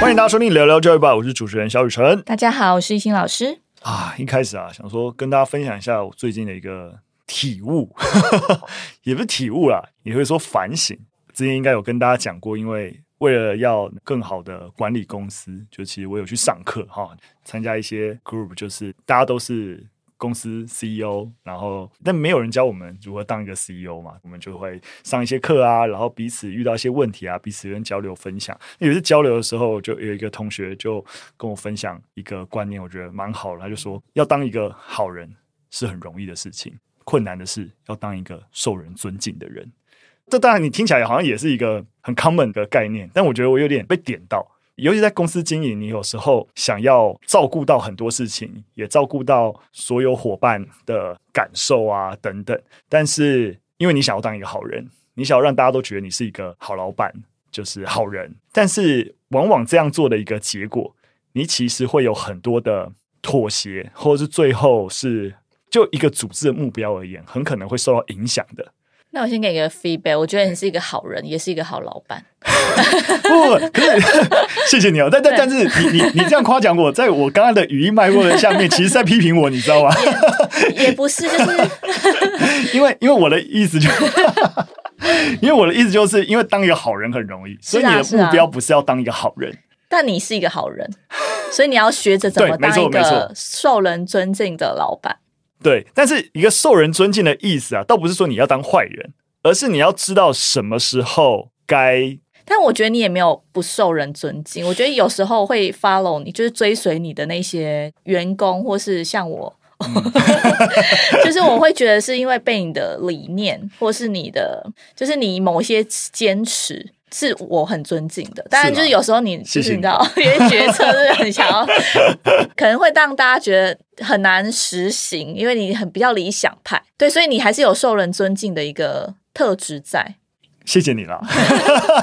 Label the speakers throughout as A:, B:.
A: 欢迎大家收听聊聊教育吧，我是主持人小雨晨。
B: 大家好，我是一心老师。
A: 啊，一开始啊，想说跟大家分享一下我最近的一个体悟，也不是体悟啦，也会说反省。之前应该有跟大家讲过，因为为了要更好的管理公司，就其实我有去上课哈，参加一些 group，就是大家都是。公司 CEO，然后但没有人教我们如何当一个 CEO 嘛，我们就会上一些课啊，然后彼此遇到一些问题啊，彼此跟交流分享。有一次交流的时候，就有一个同学就跟我分享一个观念，我觉得蛮好的。他就说，要当一个好人是很容易的事情，困难的是要当一个受人尊敬的人。这当然你听起来好像也是一个很 common 的概念，但我觉得我有点被点到。尤其在公司经营，你有时候想要照顾到很多事情，也照顾到所有伙伴的感受啊等等。但是，因为你想要当一个好人，你想要让大家都觉得你是一个好老板，就是好人。但是，往往这样做的一个结果，你其实会有很多的妥协，或者是最后是就一个组织的目标而言，很可能会受到影响的。
B: 那我先给一个 feedback，我觉得你是一个好人，也是一个好老板。
A: 不，可是谢谢你哦。但但但是你你你这样夸奖我，在我刚刚的语音脉络的下面，其实在批评我，你知道吗？
B: 也，也不是，就是
A: 因为因为我的意思就是，因为我的意思就是因为当一个好人很容易，所以你的目标不是要当一个好人。
B: 但你是一个好人，所以你要学着怎么当一个受人尊敬的老板。
A: 对，但是一个受人尊敬的意思啊，倒不是说你要当坏人，而是你要知道什么时候该。
B: 但我觉得你也没有不受人尊敬，我觉得有时候会 follow 你，就是追随你的那些员工，或是像我，嗯、就是我会觉得是因为被你的理念，或是你的，就是你某些坚持。是我很尊敬的，当然就是有时候你就是你知道，有些决策是很想要，可能会让大家觉得很难实行，因为你很比较理想派，对，所以你还是有受人尊敬的一个特质在。
A: 谢谢你啦，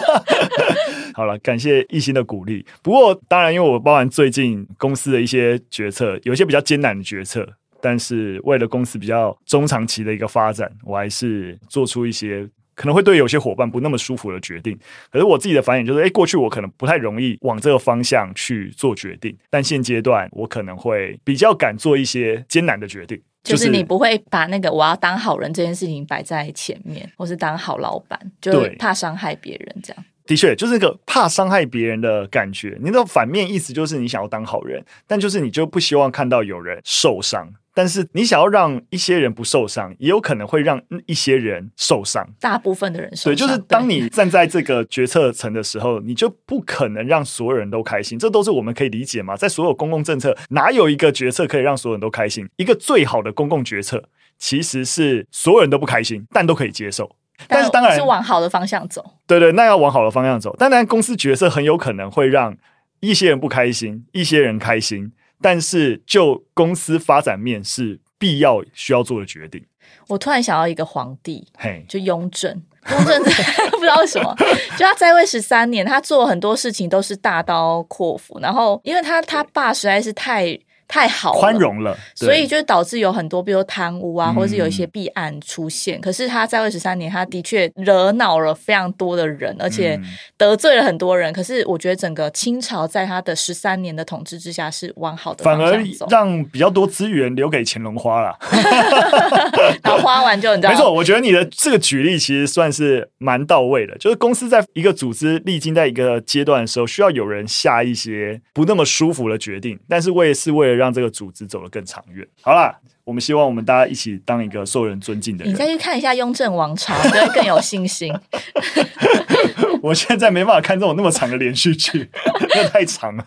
A: 好了，感谢一心的鼓励。不过当然，因为我包含最近公司的一些决策，有一些比较艰难的决策，但是为了公司比较中长期的一个发展，我还是做出一些。可能会对有些伙伴不那么舒服的决定，可是我自己的反应就是，哎，过去我可能不太容易往这个方向去做决定，但现阶段我可能会比较敢做一些艰难的决定。
B: 就是你不会把那个我要当好人这件事情摆在前面，或是当好老板，就怕伤害别人这样。
A: 的确，就是那个怕伤害别人的感觉。你的反面意思就是你想要当好人，但就是你就不希望看到有人受伤。但是你想要让一些人不受伤，也有可能会让一些人受伤。
B: 大部分的人受伤。对，
A: 就是当你站在这个决策层的时候，你就不可能让所有人都开心。这都是我们可以理解嘛？在所有公共政策，哪有一个决策可以让所有人都开心？一个最好的公共决策，其实是所有人都不开心，但都可以接受。但是当然是
B: 往好的方向走。
A: 对对，那要往好的方向走。当然，公司决策很有可能会让一些人不开心，一些人开心。但是，就公司发展面是必要需要做的决定。
B: 我突然想到一个皇帝，
A: 嘿，
B: 就雍正。雍正 不知道为什么，就他在位十三年，他做很多事情都是大刀阔斧。然后，因为他他爸实在是太。太好了，
A: 宽容了，
B: 所以就导致有很多，比如贪污啊，或者是有一些弊案出现。嗯、可是他在位十三年，他的确惹恼了非常多的人，而且得罪了很多人。嗯、可是我觉得整个清朝在他的十三年的统治之下是往好的
A: 反而让比较多资源留给乾隆花了。
B: 然后花完就你知道，
A: 没错。我觉得你的这个举例其实算是蛮到位的。就是公司在一个组织历经在一个阶段的时候，需要有人下一些不那么舒服的决定，但是我也是为了。让这个组织走得更长远。好啦，我们希望我们大家一起当一个受人尊敬的人。
B: 你再去看一下雍正王朝，你会更有信心。
A: 我现在没办法看这种那么长的连续剧，那太长了。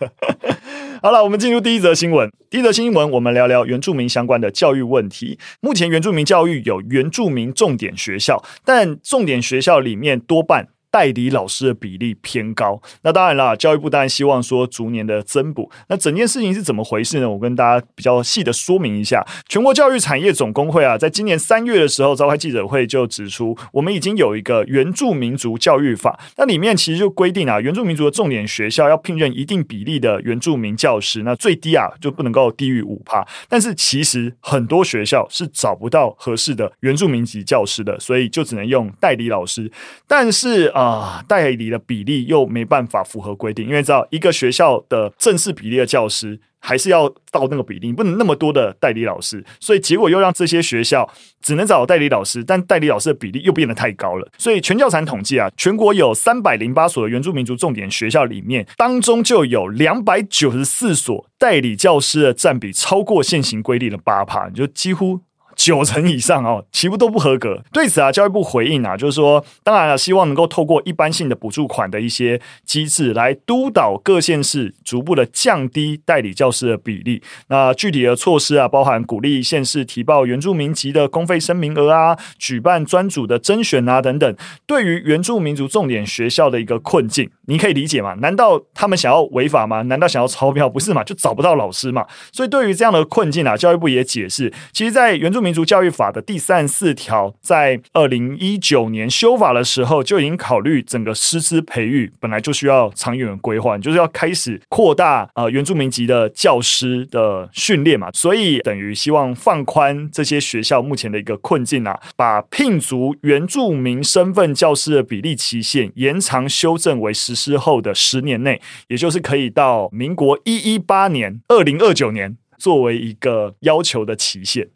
A: 好了，我们进入第一则新闻。第一则新闻，我们聊聊原住民相关的教育问题。目前原住民教育有原住民重点学校，但重点学校里面多半。代理老师的比例偏高，那当然啦，教育部当然希望说逐年的增补。那整件事情是怎么回事呢？我跟大家比较细的说明一下。全国教育产业总工会啊，在今年三月的时候召开记者会，就指出，我们已经有一个原住民族教育法，那里面其实就规定啊，原住民族的重点学校要聘任一定比例的原住民教师，那最低啊就不能够低于五趴。但是其实很多学校是找不到合适的原住民级教师的，所以就只能用代理老师。但是啊、代理的比例又没办法符合规定，因为知道一个学校的正式比例的教师。还是要到那个比例，不能那么多的代理老师，所以结果又让这些学校只能找代理老师，但代理老师的比例又变得太高了。所以全教材统计啊，全国有三百零八所的原住民族重点学校里面，当中就有两百九十四所代理教师的占比超过现行规定的八趴，就几乎。九成以上哦，几乎都不合格。对此啊，教育部回应啊，就是说，当然了，希望能够透过一般性的补助款的一些机制，来督导各县市逐步的降低代理教师的比例。那具体的措施啊，包含鼓励县市提报原住民籍的公费生名额啊，举办专组的甄选啊等等。对于原住民族重点学校的一个困境，你可以理解吗？难道他们想要违法吗？难道想要超标？不是嘛？就找不到老师嘛。所以对于这样的困境啊，教育部也解释，其实，在原住民。族教育法的第三四条，在二零一九年修法的时候，就已经考虑整个师资培育本来就需要长远规划，就是要开始扩大呃原住民籍的教师的训练嘛，所以等于希望放宽这些学校目前的一个困境啊，把聘足原住民身份教师的比例期限延长修正为实施后的十年内，也就是可以到民国一一八年二零二九年作为一个要求的期限。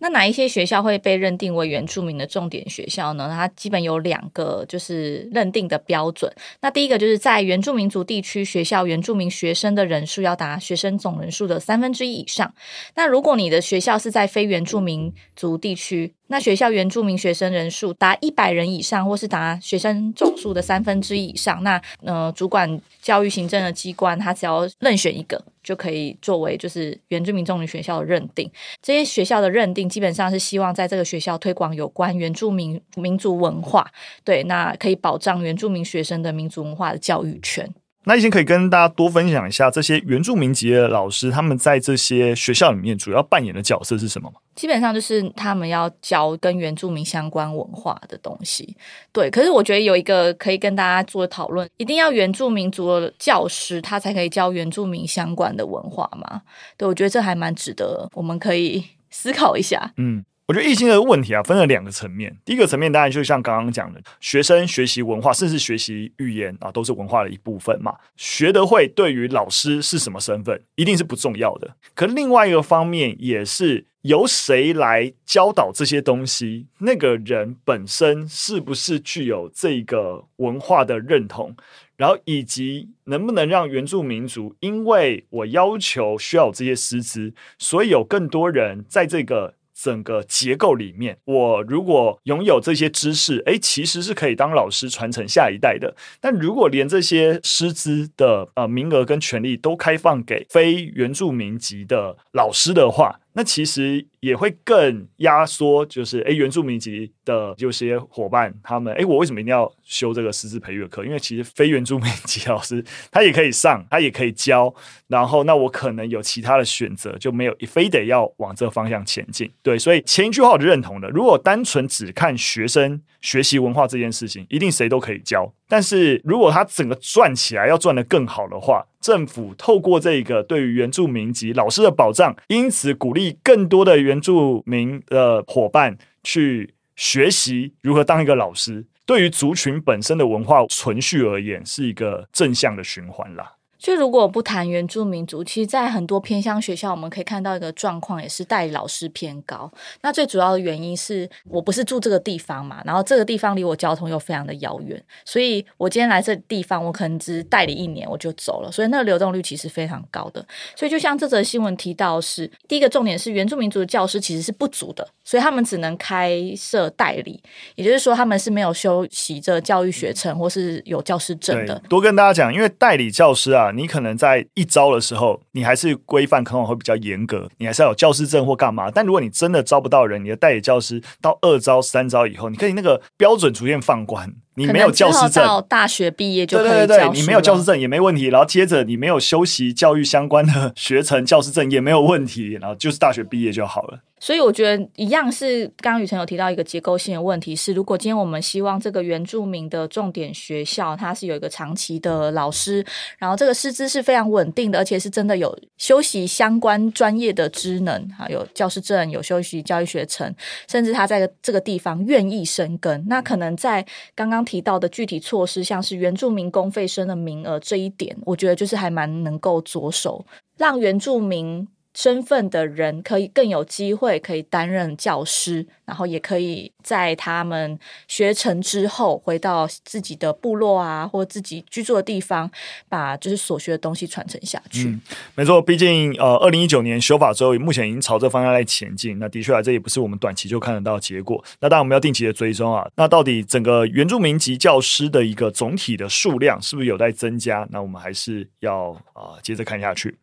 B: 那哪一些学校会被认定为原住民的重点学校呢？它基本有两个，就是认定的标准。那第一个就是在原住民族地区学校原住民学生的人数要达学生总人数的三分之一以上。那如果你的学校是在非原住民族地区，那学校原住民学生人数达一百人以上，或是达学生总数的三分之一以上，那呃，主管教育行政的机关，他只要任选一个，就可以作为就是原住民重点学校的认定。这些学校的认定基本上是希望在这个学校推广有关原住民民族文化，对，那可以保障原住民学生的民族文化的教育权。
A: 那懿心可以跟大家多分享一下，这些原住民籍的老师，他们在这些学校里面主要扮演的角色是什么吗？
B: 基本上就是他们要教跟原住民相关文化的东西。对，可是我觉得有一个可以跟大家做讨论，一定要原住民族的教师他才可以教原住民相关的文化嘛？对，我觉得这还蛮值得，我们可以思考一下。
A: 嗯。我觉得易经的问题啊，分了两个层面。第一个层面当然就像刚刚讲的，学生学习文化，甚至学习语言啊，都是文化的一部分嘛。学得会对于老师是什么身份，一定是不重要的。可另外一个方面，也是由谁来教导这些东西，那个人本身是不是具有这个文化的认同，然后以及能不能让原住民族，因为我要求需要这些师资，所以有更多人在这个。整个结构里面，我如果拥有这些知识，诶，其实是可以当老师传承下一代的。但如果连这些师资的呃名额跟权利都开放给非原住民籍的老师的话，那其实也会更压缩，就是诶，原住民籍的有些伙伴，他们诶，我为什么一定要修这个师资培育课？因为其实非原住民 籍老师他也可以上，他也可以教，然后那我可能有其他的选择，就没有非得要往这个方向前进。对，所以前一句话我就认同了。如果单纯只看学生学习文化这件事情，一定谁都可以教。但是如果它整个转起来要转得更好的话，政府透过这个对于原住民及老师的保障，因此鼓励更多的原住民的伙伴去学习如何当一个老师，对于族群本身的文化存续而言，是一个正向的循环啦。
B: 就如果不谈原住民族，其实，在很多偏乡学校，我们可以看到一个状况，也是代理老师偏高。那最主要的原因是我不是住这个地方嘛，然后这个地方离我交通又非常的遥远，所以我今天来这地方，我可能只代理一年我就走了，所以那个流动率其实非常高的。所以就像这则新闻提到是，是第一个重点是原住民族的教师其实是不足的，所以他们只能开设代理，也就是说他们是没有修习这教育学程或是有教师证的。
A: 多跟大家讲，因为代理教师啊。你可能在一招的时候，你还是规范可能会比较严格，你还是要有教师证或干嘛。但如果你真的招不到人，你的代理教师到二招、三招以后，你可以那个标准逐渐放宽。你没有教师证，
B: 到大学毕业就可以教
A: 对对对，你没有教师证也没问题。然后接着你没有修习教育相关的 学程，教师证也没有问题。然后就是大学毕业就好了。
B: 所以我觉得一样是，刚刚雨辰有提到一个结构性的问题是，如果今天我们希望这个原住民的重点学校，它是有一个长期的老师，然后这个师资是非常稳定的，而且是真的有修习相关专业的职能，还有教师证，有修习教育学程，甚至他在这个地方愿意深耕，那可能在刚刚。提到的具体措施，像是原住民公费生的名额这一点，我觉得就是还蛮能够着手，让原住民。身份的人可以更有机会可以担任教师，然后也可以在他们学成之后回到自己的部落啊，或自己居住的地方，把就是所学的东西传承下去。
A: 没错，毕竟呃，二零一九年修法之后，目前已经朝这方向在前进。那的确啊，这也不是我们短期就看得到结果。那当然我们要定期的追踪啊。那到底整个原住民籍教师的一个总体的数量是不是有在增加？那我们还是要啊、接着看下去。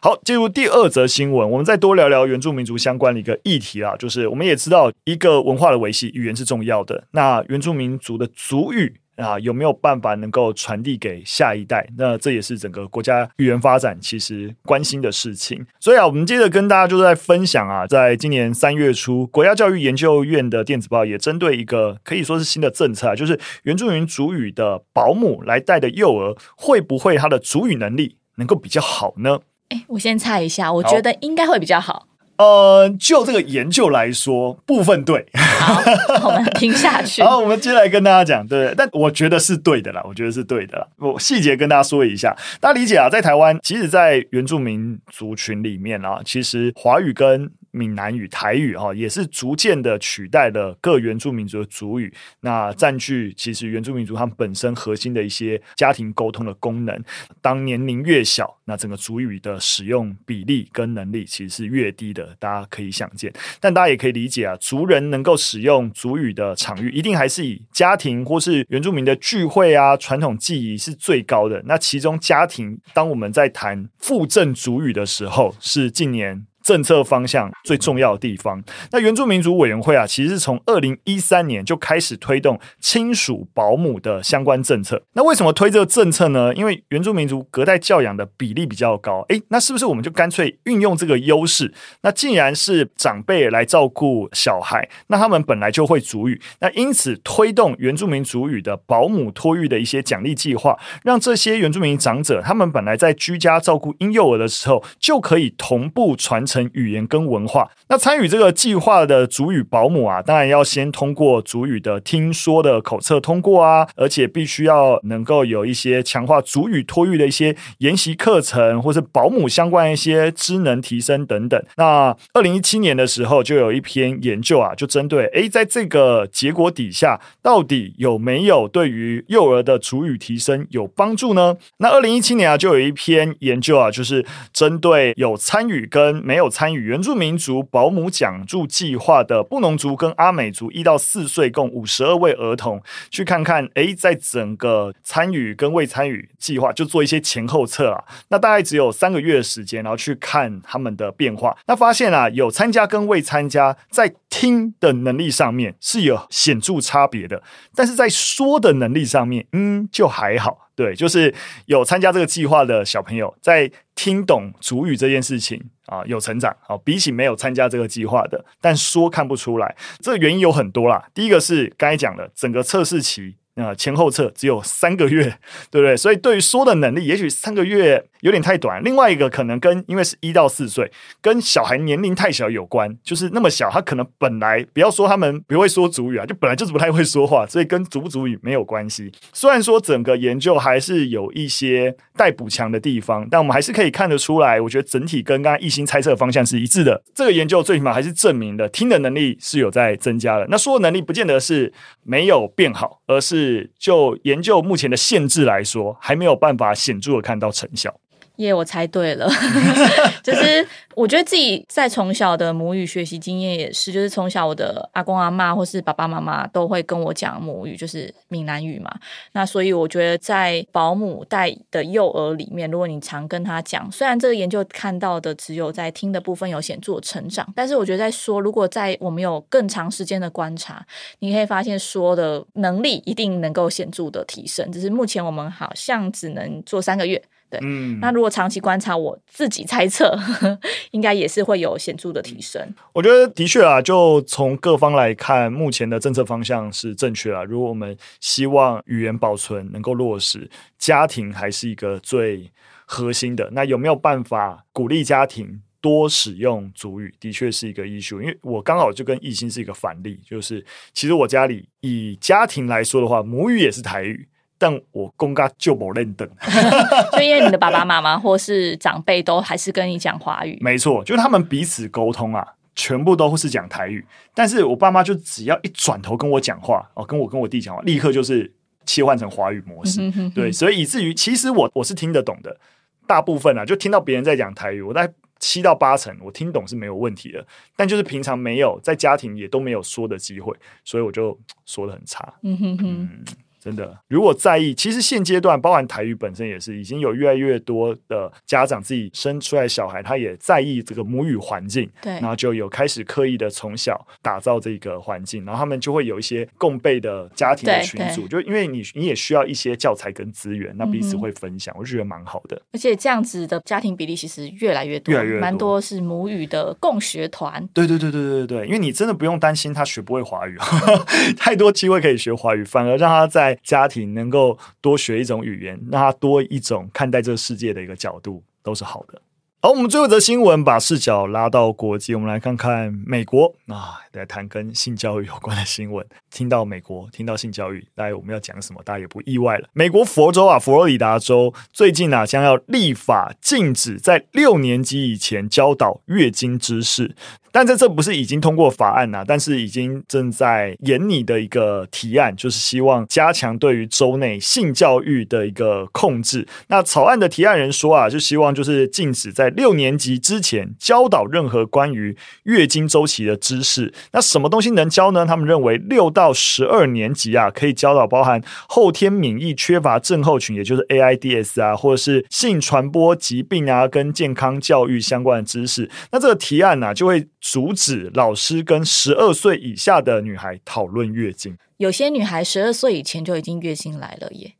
A: 好，进入第二则新闻，我们再多聊聊原住民族相关的一个议题啊，就是我们也知道一个文化的维系，语言是重要的。那原住民族的族语啊，有没有办法能够传递给下一代？那这也是整个国家语言发展其实关心的事情。所以啊，我们接着跟大家就是在分享啊，在今年三月初，国家教育研究院的电子报也针对一个可以说是新的政策啊，就是原住民族语的保姆来带的幼儿，会不会他的族语能力能够比较好呢？
B: 哎，我先猜一下，我觉得应该会比较好。
A: 好，呃，就这个研究来说，部分对。
B: 好，我们听下去。
A: 好，我们接下来跟大家讲，对，但我觉得是对的啦，我觉得是对的啦。我细节跟大家说一下，大家理解啊，在台湾，其实，在原住民族群里面啊，其实华语跟闽南语、台语哈，也是逐渐的取代了各原住民族的族语，那占据其实原住民族他们本身核心的一些家庭沟通的功能。当年龄越小，那整个族语的使用比例跟能力其实是越低的，大家可以想见。但大家也可以理解啊，族人能够使用族语的场域，一定还是以家庭或是原住民的聚会啊、传统记忆是最高的。那其中家庭，当我们在谈复振族语的时候，是近年。政策方向最重要的地方，那原住民族委员会啊，其实是从二零一三年就开始推动亲属保姆的相关政策。那为什么推这个政策呢？因为原住民族隔代教养的比例比较高，诶，那是不是我们就干脆运用这个优势？那既然是长辈来照顾小孩，那他们本来就会主语，那因此推动原住民族语的保姆托育的一些奖励计划，让这些原住民长者，他们本来在居家照顾婴幼儿的时候，就可以同步传承。成语言跟文化，那参与这个计划的主语保姆啊，当然要先通过主语的听说的口测通过啊，而且必须要能够有一些强化主语托育的一些研习课程，或是保姆相关一些知能提升等等。那二零一七年的时候，就有一篇研究啊，就针对诶，在这个结果底下，到底有没有对于幼儿的主语提升有帮助呢？那二零一七年啊，就有一篇研究啊，就是针对有参与跟没有。有参与原住民族保姆奖助计划的布农族跟阿美族一到四岁共五十二位儿童，去看看，诶，在整个参与跟未参与计划，就做一些前后测啊。那大概只有三个月的时间，然后去看他们的变化。那发现啊，有参加跟未参加，在听的能力上面是有显著差别的，但是在说的能力上面，嗯，就还好。对，就是有参加这个计划的小朋友，在听懂主语这件事情啊，有成长。啊，比起没有参加这个计划的，但说看不出来，这个原因有很多啦。第一个是刚才讲的，整个测试期。那前后测只有三个月，对不对？所以对于说的能力，也许三个月有点太短。另外一个可能跟因为是一到四岁，跟小孩年龄太小有关。就是那么小，他可能本来不要说他们不会说主语啊，就本来就是不太会说话，所以跟族不族语没有关系。虽然说整个研究还是有一些待补强的地方，但我们还是可以看得出来，我觉得整体跟刚刚一心猜测的方向是一致的。这个研究最起码还是证明了听的能力是有在增加的。那说的能力不见得是没有变好，而是。是，就研究目前的限制来说，还没有办法显著的看到成效。
B: 耶，yeah, 我猜对了，就是我觉得自己在从小的母语学习经验也是，就是从小我的阿公阿妈或是爸爸妈妈都会跟我讲母语，就是闽南语嘛。那所以我觉得在保姆带的幼儿里面，如果你常跟他讲，虽然这个研究看到的只有在听的部分有显著的成长，但是我觉得在说，如果在我们有更长时间的观察，你可以发现说的能力一定能够显著的提升。只是目前我们好像只能做三个月。对，嗯，那如果长期观察，我自己猜测，应该也是会有显著的提升。
A: 我觉得的确啊，就从各方来看，目前的政策方向是正确啊。如果我们希望语言保存能够落实，家庭还是一个最核心的。那有没有办法鼓励家庭多使用主语，的确是一个 issue。因为我刚好就跟艺兴是一个反例，就是其实我家里以家庭来说的话，母语也是台语，但我公家就不认得。
B: 就因为你的爸爸妈妈或是长辈都还是跟你讲华语，
A: 没错，就是他们彼此沟通啊，全部都是讲台语。但是我爸妈就只要一转头跟我讲话哦，跟我跟我弟讲话，立刻就是切换成华语模式。对，所以以至于其实我我是听得懂的。大部分啊，就听到别人在讲台语，我在七到八成我听懂是没有问题的，但就是平常没有在家庭也都没有说的机会，所以我就说的很差。嗯哼哼。嗯真的，如果在意，其实现阶段包含台语本身也是，已经有越来越多的家长自己生出来小孩，他也在意这个母语环境，
B: 对，
A: 然后就有开始刻意的从小打造这个环境，然后他们就会有一些共备的家庭的群组，就因为你你也需要一些教材跟资源，那彼此会分享，嗯、我就觉得蛮好的。
B: 而且这样子的家庭比例其实越来越多，
A: 越来越多，
B: 蛮多是母语的共学团。
A: 对对对对对对，因为你真的不用担心他学不会华语，太多机会可以学华语，反而让他在家庭能。够多学一种语言，让他多一种看待这个世界的一个角度，都是好的。好，我们最后一则新闻，把视角拉到国际，我们来看看美国啊，来谈跟性教育有关的新闻。听到美国，听到性教育，大家我们要讲什么？大家也不意外了。美国佛州啊，佛罗里达州最近啊，将要立法禁止在六年级以前教导月经知识。但这这不是已经通过法案呐、啊，但是已经正在研拟的一个提案，就是希望加强对于州内性教育的一个控制。那草案的提案人说啊，就希望就是禁止在六年级之前教导任何关于月经周期的知识。那什么东西能教呢？他们认为六到十二年级啊，可以教导包含后天免疫缺乏症候群，也就是 AIDS 啊，或者是性传播疾病啊，跟健康教育相关的知识。那这个提案呢、啊，就会。阻止老师跟十二岁以下的女孩讨论月经。
B: 有些女孩十二岁以前就已经月经来了耶。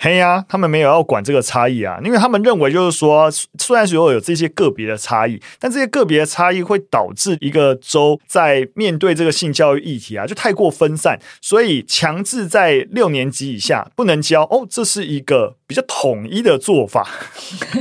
A: 嘿呀、啊，他们没有要管这个差异啊，因为他们认为就是说，虽然说有这些个别的差异，但这些个别的差异会导致一个州在面对这个性教育议题啊，就太过分散，所以强制在六年级以下不能教。哦，这是一个比较统一的做法。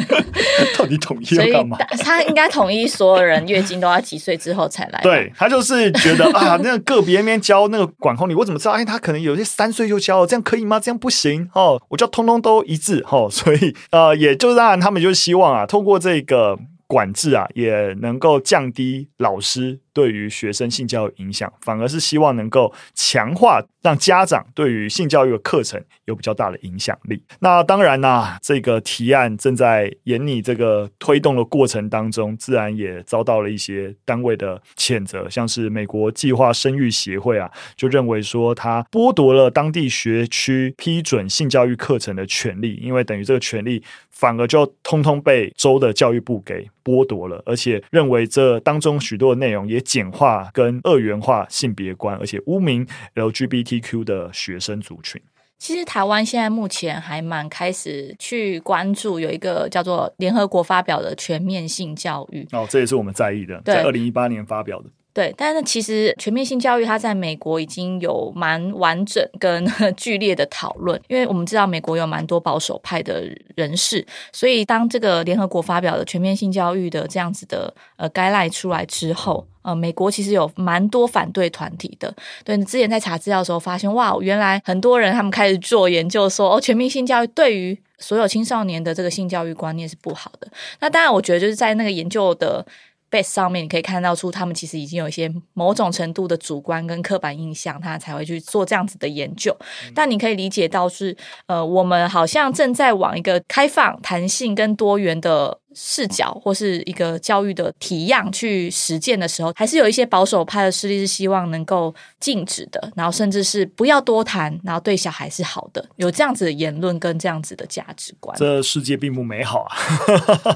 A: 到底统一要干嘛？
B: 他应该统一所有人月经都要几岁之后才来。
A: 对，他就是觉得啊，那个个别那边教那个管控你，我怎么知道？哎，他可能有些三岁就教，这样可以吗？这样不行哦，我就。通通都一致哦，所以呃，也就当然他们就希望啊，通过这个管制啊，也能够降低老师对于学生性教育影响，反而是希望能够强化，让家长对于性教育的课程有比较大的影响力。那当然啦、这个提案正在研拟这个推动的过程当中，自然也遭到了一些单位的谴责，像是美国计划生育协会啊，就认为说他剥夺了当地学区批准性教育课程的权利，因为等于这个权利反而就通通被州的教育部给剥夺了，而且认为这当中许多的内容也。简化跟二元化性别观，而且污名 LGBTQ 的学生族群。
B: 其实台湾现在目前还蛮开始去关注，有一个叫做联合国发表的全面性教育。
A: 哦，这也是我们在意的，在二零一八年发表的。
B: 对，但是其实全面性教育它在美国已经有蛮完整跟 剧烈的讨论，因为我们知道美国有蛮多保守派的人士，所以当这个联合国发表的全面性教育的这样子的呃该赖出来之后，呃，美国其实有蛮多反对团体的。对，你之前在查资料的时候发现，哇，原来很多人他们开始做研究说，哦，全面性教育对于所有青少年的这个性教育观念是不好的。那当然，我觉得就是在那个研究的。Base 上面你可以看到出，他们其实已经有一些某种程度的主观跟刻板印象，他才会去做这样子的研究。但你可以理解到是，呃，我们好像正在往一个开放、弹性跟多元的。视角或是一个教育的体样去实践的时候，还是有一些保守派的势力是希望能够禁止的，然后甚至是不要多谈，然后对小孩是好的，有这样子的言论跟这样子的价值观。
A: 这世界并不美好啊！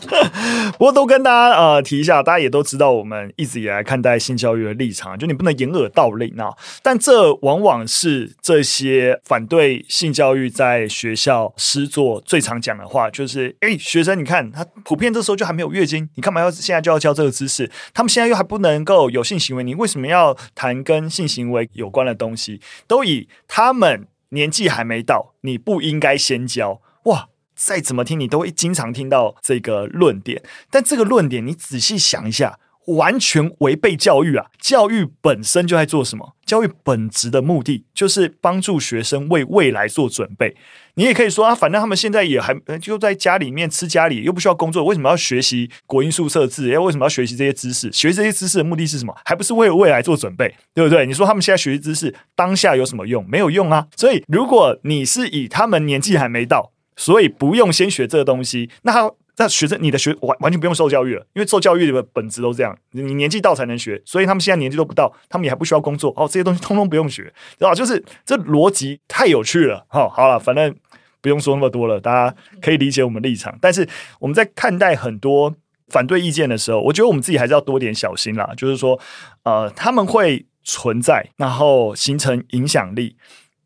A: 不过都跟大家呃提一下，大家也都知道，我们一直以来看待性教育的立场，就你不能掩耳盗铃啊。但这往往是这些反对性教育在学校师作最常讲的话，就是：哎，学生，你看他普遍。这时候就还没有月经，你干嘛要现在就要教这个知识？他们现在又还不能够有性行为，你为什么要谈跟性行为有关的东西？都以他们年纪还没到，你不应该先教。哇，再怎么听，你都会经常听到这个论点。但这个论点，你仔细想一下。完全违背教育啊！教育本身就在做什么？教育本质的目的就是帮助学生为未来做准备。你也可以说啊，反正他们现在也还就在家里面吃家里，又不需要工作，为什么要学习国英数社自？哎，为什么要学习这些知识？学习这些知识的目的是什么？还不是为了未来做准备，对不对？你说他们现在学习知识，当下有什么用？没有用啊！所以，如果你是以他们年纪还没到，所以不用先学这个东西，那他。那学生，你的学完完全不用受教育了，因为受教育的本质都这样，你年纪到才能学，所以他们现在年纪都不到，他们也还不需要工作哦，这些东西通通不用学，对吧？就是这逻辑太有趣了，好，好了，反正不用说那么多了，大家可以理解我们立场。但是我们在看待很多反对意见的时候，我觉得我们自己还是要多点小心啦，就是说，呃，他们会存在，然后形成影响力。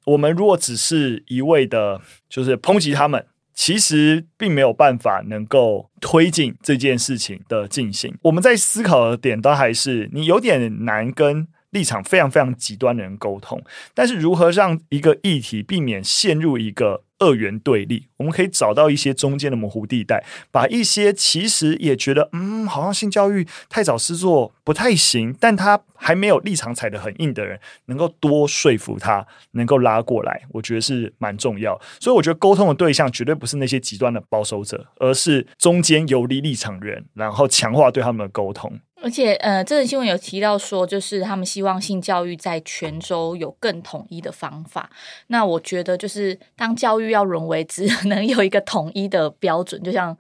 A: 我们如果只是一味的，就是抨击他们。其实并没有办法能够推进这件事情的进行。我们在思考的点都还是你有点难跟立场非常非常极端的人沟通。但是如何让一个议题避免陷入一个二元对立，我们可以找到一些中间的模糊地带，把一些其实也觉得嗯，好像性教育太早施作不太行，但他还没有立场踩得很硬的人，能够多说服他，能够拉过来，我觉得是蛮重要。所以我觉得沟通的对象绝对不是那些极端的保守者，而是中间游离立场人，然后强化对他们的沟通。
B: 而且，呃，这个新闻有提到说，就是他们希望性教育在全州有更统一的方法。那我觉得，就是当教育要沦为只能有一个统一的标准，就像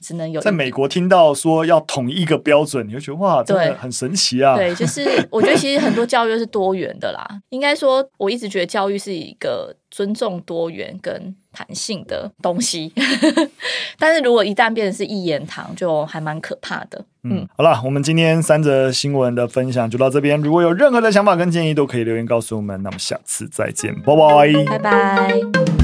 B: 只能有在
A: 美国听到说要统一一个标准，你会觉得哇，真的很神奇啊！
B: 对，就是我觉得其实很多教育是多元的啦。应该说，我一直觉得教育是一个尊重多元跟弹性的东西。但是如果一旦变成是一言堂，就还蛮可怕的。嗯，
A: 好了，我们今天三则新闻的分享就到这边。如果有任何的想法跟建议，都可以留言告诉我们。那么下次再见，拜拜，
B: 拜拜。